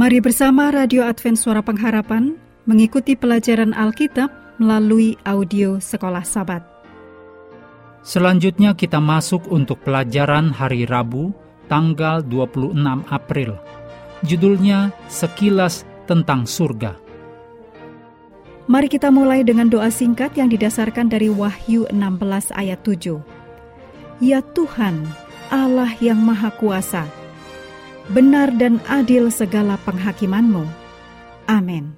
Mari bersama Radio Advent Suara Pengharapan mengikuti pelajaran Alkitab melalui audio Sekolah Sabat. Selanjutnya kita masuk untuk pelajaran hari Rabu, tanggal 26 April. Judulnya Sekilas tentang Surga. Mari kita mulai dengan doa singkat yang didasarkan dari Wahyu 16 ayat 7. Ya Tuhan, Allah yang Maha Kuasa, benar dan adil segala penghakimanmu. Amin.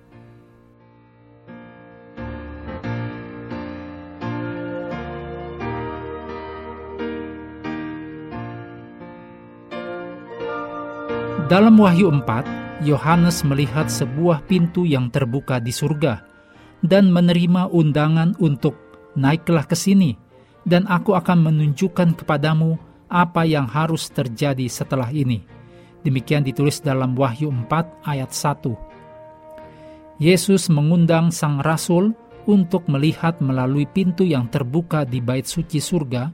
Dalam Wahyu 4, Yohanes melihat sebuah pintu yang terbuka di surga dan menerima undangan untuk naiklah ke sini dan aku akan menunjukkan kepadamu apa yang harus terjadi setelah ini. Demikian ditulis dalam Wahyu 4 ayat 1. Yesus mengundang sang rasul untuk melihat melalui pintu yang terbuka di bait suci surga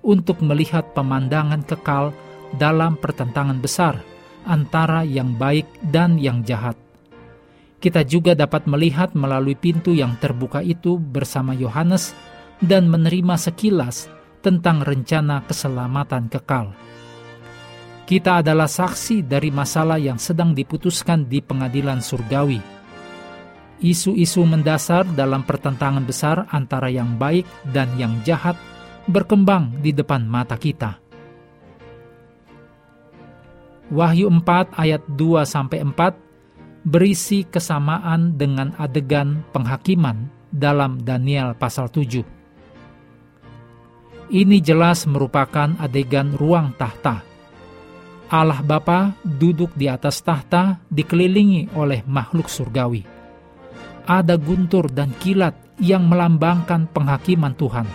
untuk melihat pemandangan kekal dalam pertentangan besar antara yang baik dan yang jahat. Kita juga dapat melihat melalui pintu yang terbuka itu bersama Yohanes dan menerima sekilas tentang rencana keselamatan kekal. Kita adalah saksi dari masalah yang sedang diputuskan di pengadilan surgawi. Isu-isu mendasar dalam pertentangan besar antara yang baik dan yang jahat berkembang di depan mata kita. Wahyu 4 ayat 2 sampai 4 berisi kesamaan dengan adegan penghakiman dalam Daniel pasal 7. Ini jelas merupakan adegan ruang tahta. Allah Bapa duduk di atas tahta dikelilingi oleh makhluk surgawi. Ada guntur dan kilat yang melambangkan penghakiman Tuhan.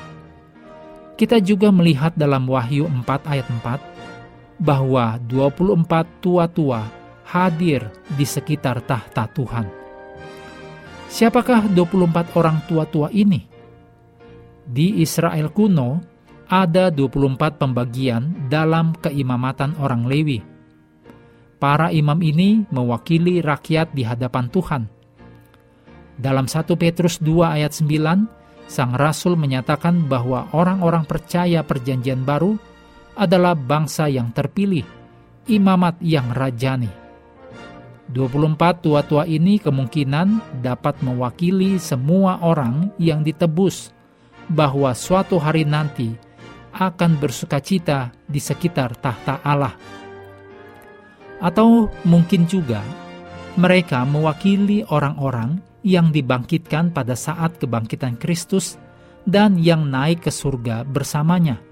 Kita juga melihat dalam Wahyu 4 ayat 4 bahwa 24 tua-tua hadir di sekitar tahta Tuhan. Siapakah 24 orang tua-tua ini? Di Israel kuno, ada 24 pembagian dalam keimamatan orang Lewi. Para imam ini mewakili rakyat di hadapan Tuhan. Dalam 1 Petrus 2 ayat 9, Sang Rasul menyatakan bahwa orang-orang percaya perjanjian baru adalah bangsa yang terpilih, imamat yang rajani. 24 tua-tua ini kemungkinan dapat mewakili semua orang yang ditebus bahwa suatu hari nanti akan bersukacita di sekitar tahta Allah. Atau mungkin juga mereka mewakili orang-orang yang dibangkitkan pada saat kebangkitan Kristus dan yang naik ke surga bersamanya.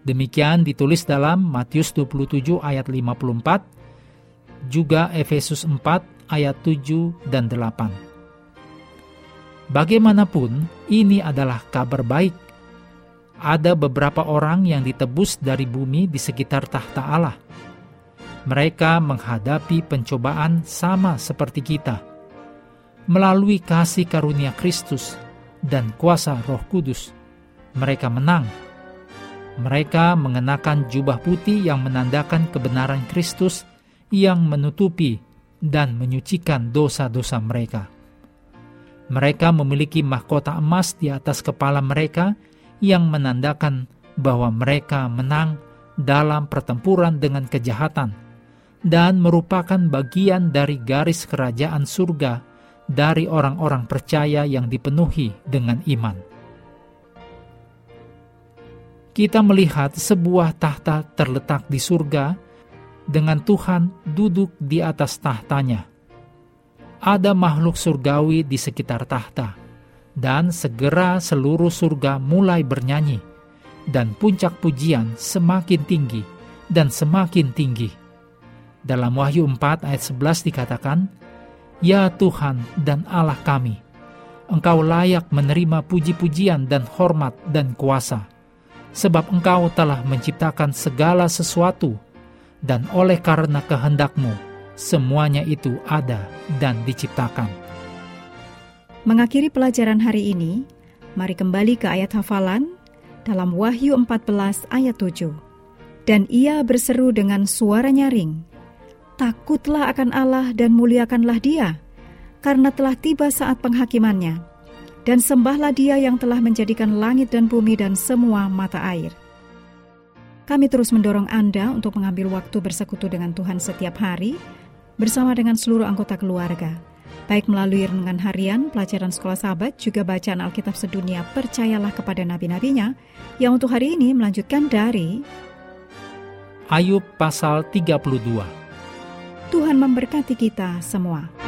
Demikian ditulis dalam Matius 27 ayat 54, juga Efesus 4 ayat 7 dan 8. Bagaimanapun, ini adalah kabar baik. Ada beberapa orang yang ditebus dari bumi di sekitar tahta Allah. Mereka menghadapi pencobaan sama seperti kita. Melalui kasih karunia Kristus dan kuasa Roh Kudus, mereka menang mereka mengenakan jubah putih yang menandakan kebenaran Kristus yang menutupi dan menyucikan dosa-dosa mereka. Mereka memiliki mahkota emas di atas kepala mereka yang menandakan bahwa mereka menang dalam pertempuran dengan kejahatan dan merupakan bagian dari garis kerajaan surga dari orang-orang percaya yang dipenuhi dengan iman kita melihat sebuah tahta terletak di surga dengan Tuhan duduk di atas tahtanya. Ada makhluk surgawi di sekitar tahta, dan segera seluruh surga mulai bernyanyi, dan puncak pujian semakin tinggi dan semakin tinggi. Dalam Wahyu 4 ayat 11 dikatakan, Ya Tuhan dan Allah kami, Engkau layak menerima puji-pujian dan hormat dan kuasa, sebab engkau telah menciptakan segala sesuatu, dan oleh karena kehendakmu, semuanya itu ada dan diciptakan. Mengakhiri pelajaran hari ini, mari kembali ke ayat hafalan dalam Wahyu 14 ayat 7. Dan ia berseru dengan suara nyaring, takutlah akan Allah dan muliakanlah Dia, karena telah tiba saat penghakimannya. Dan sembahlah Dia yang telah menjadikan langit dan bumi dan semua mata air. Kami terus mendorong Anda untuk mengambil waktu bersekutu dengan Tuhan setiap hari bersama dengan seluruh anggota keluarga. Baik melalui renungan harian, pelajaran sekolah sahabat, juga bacaan Alkitab sedunia, percayalah kepada nabi-nabinya, yang untuk hari ini melanjutkan dari Ayub pasal 32. Tuhan memberkati kita semua.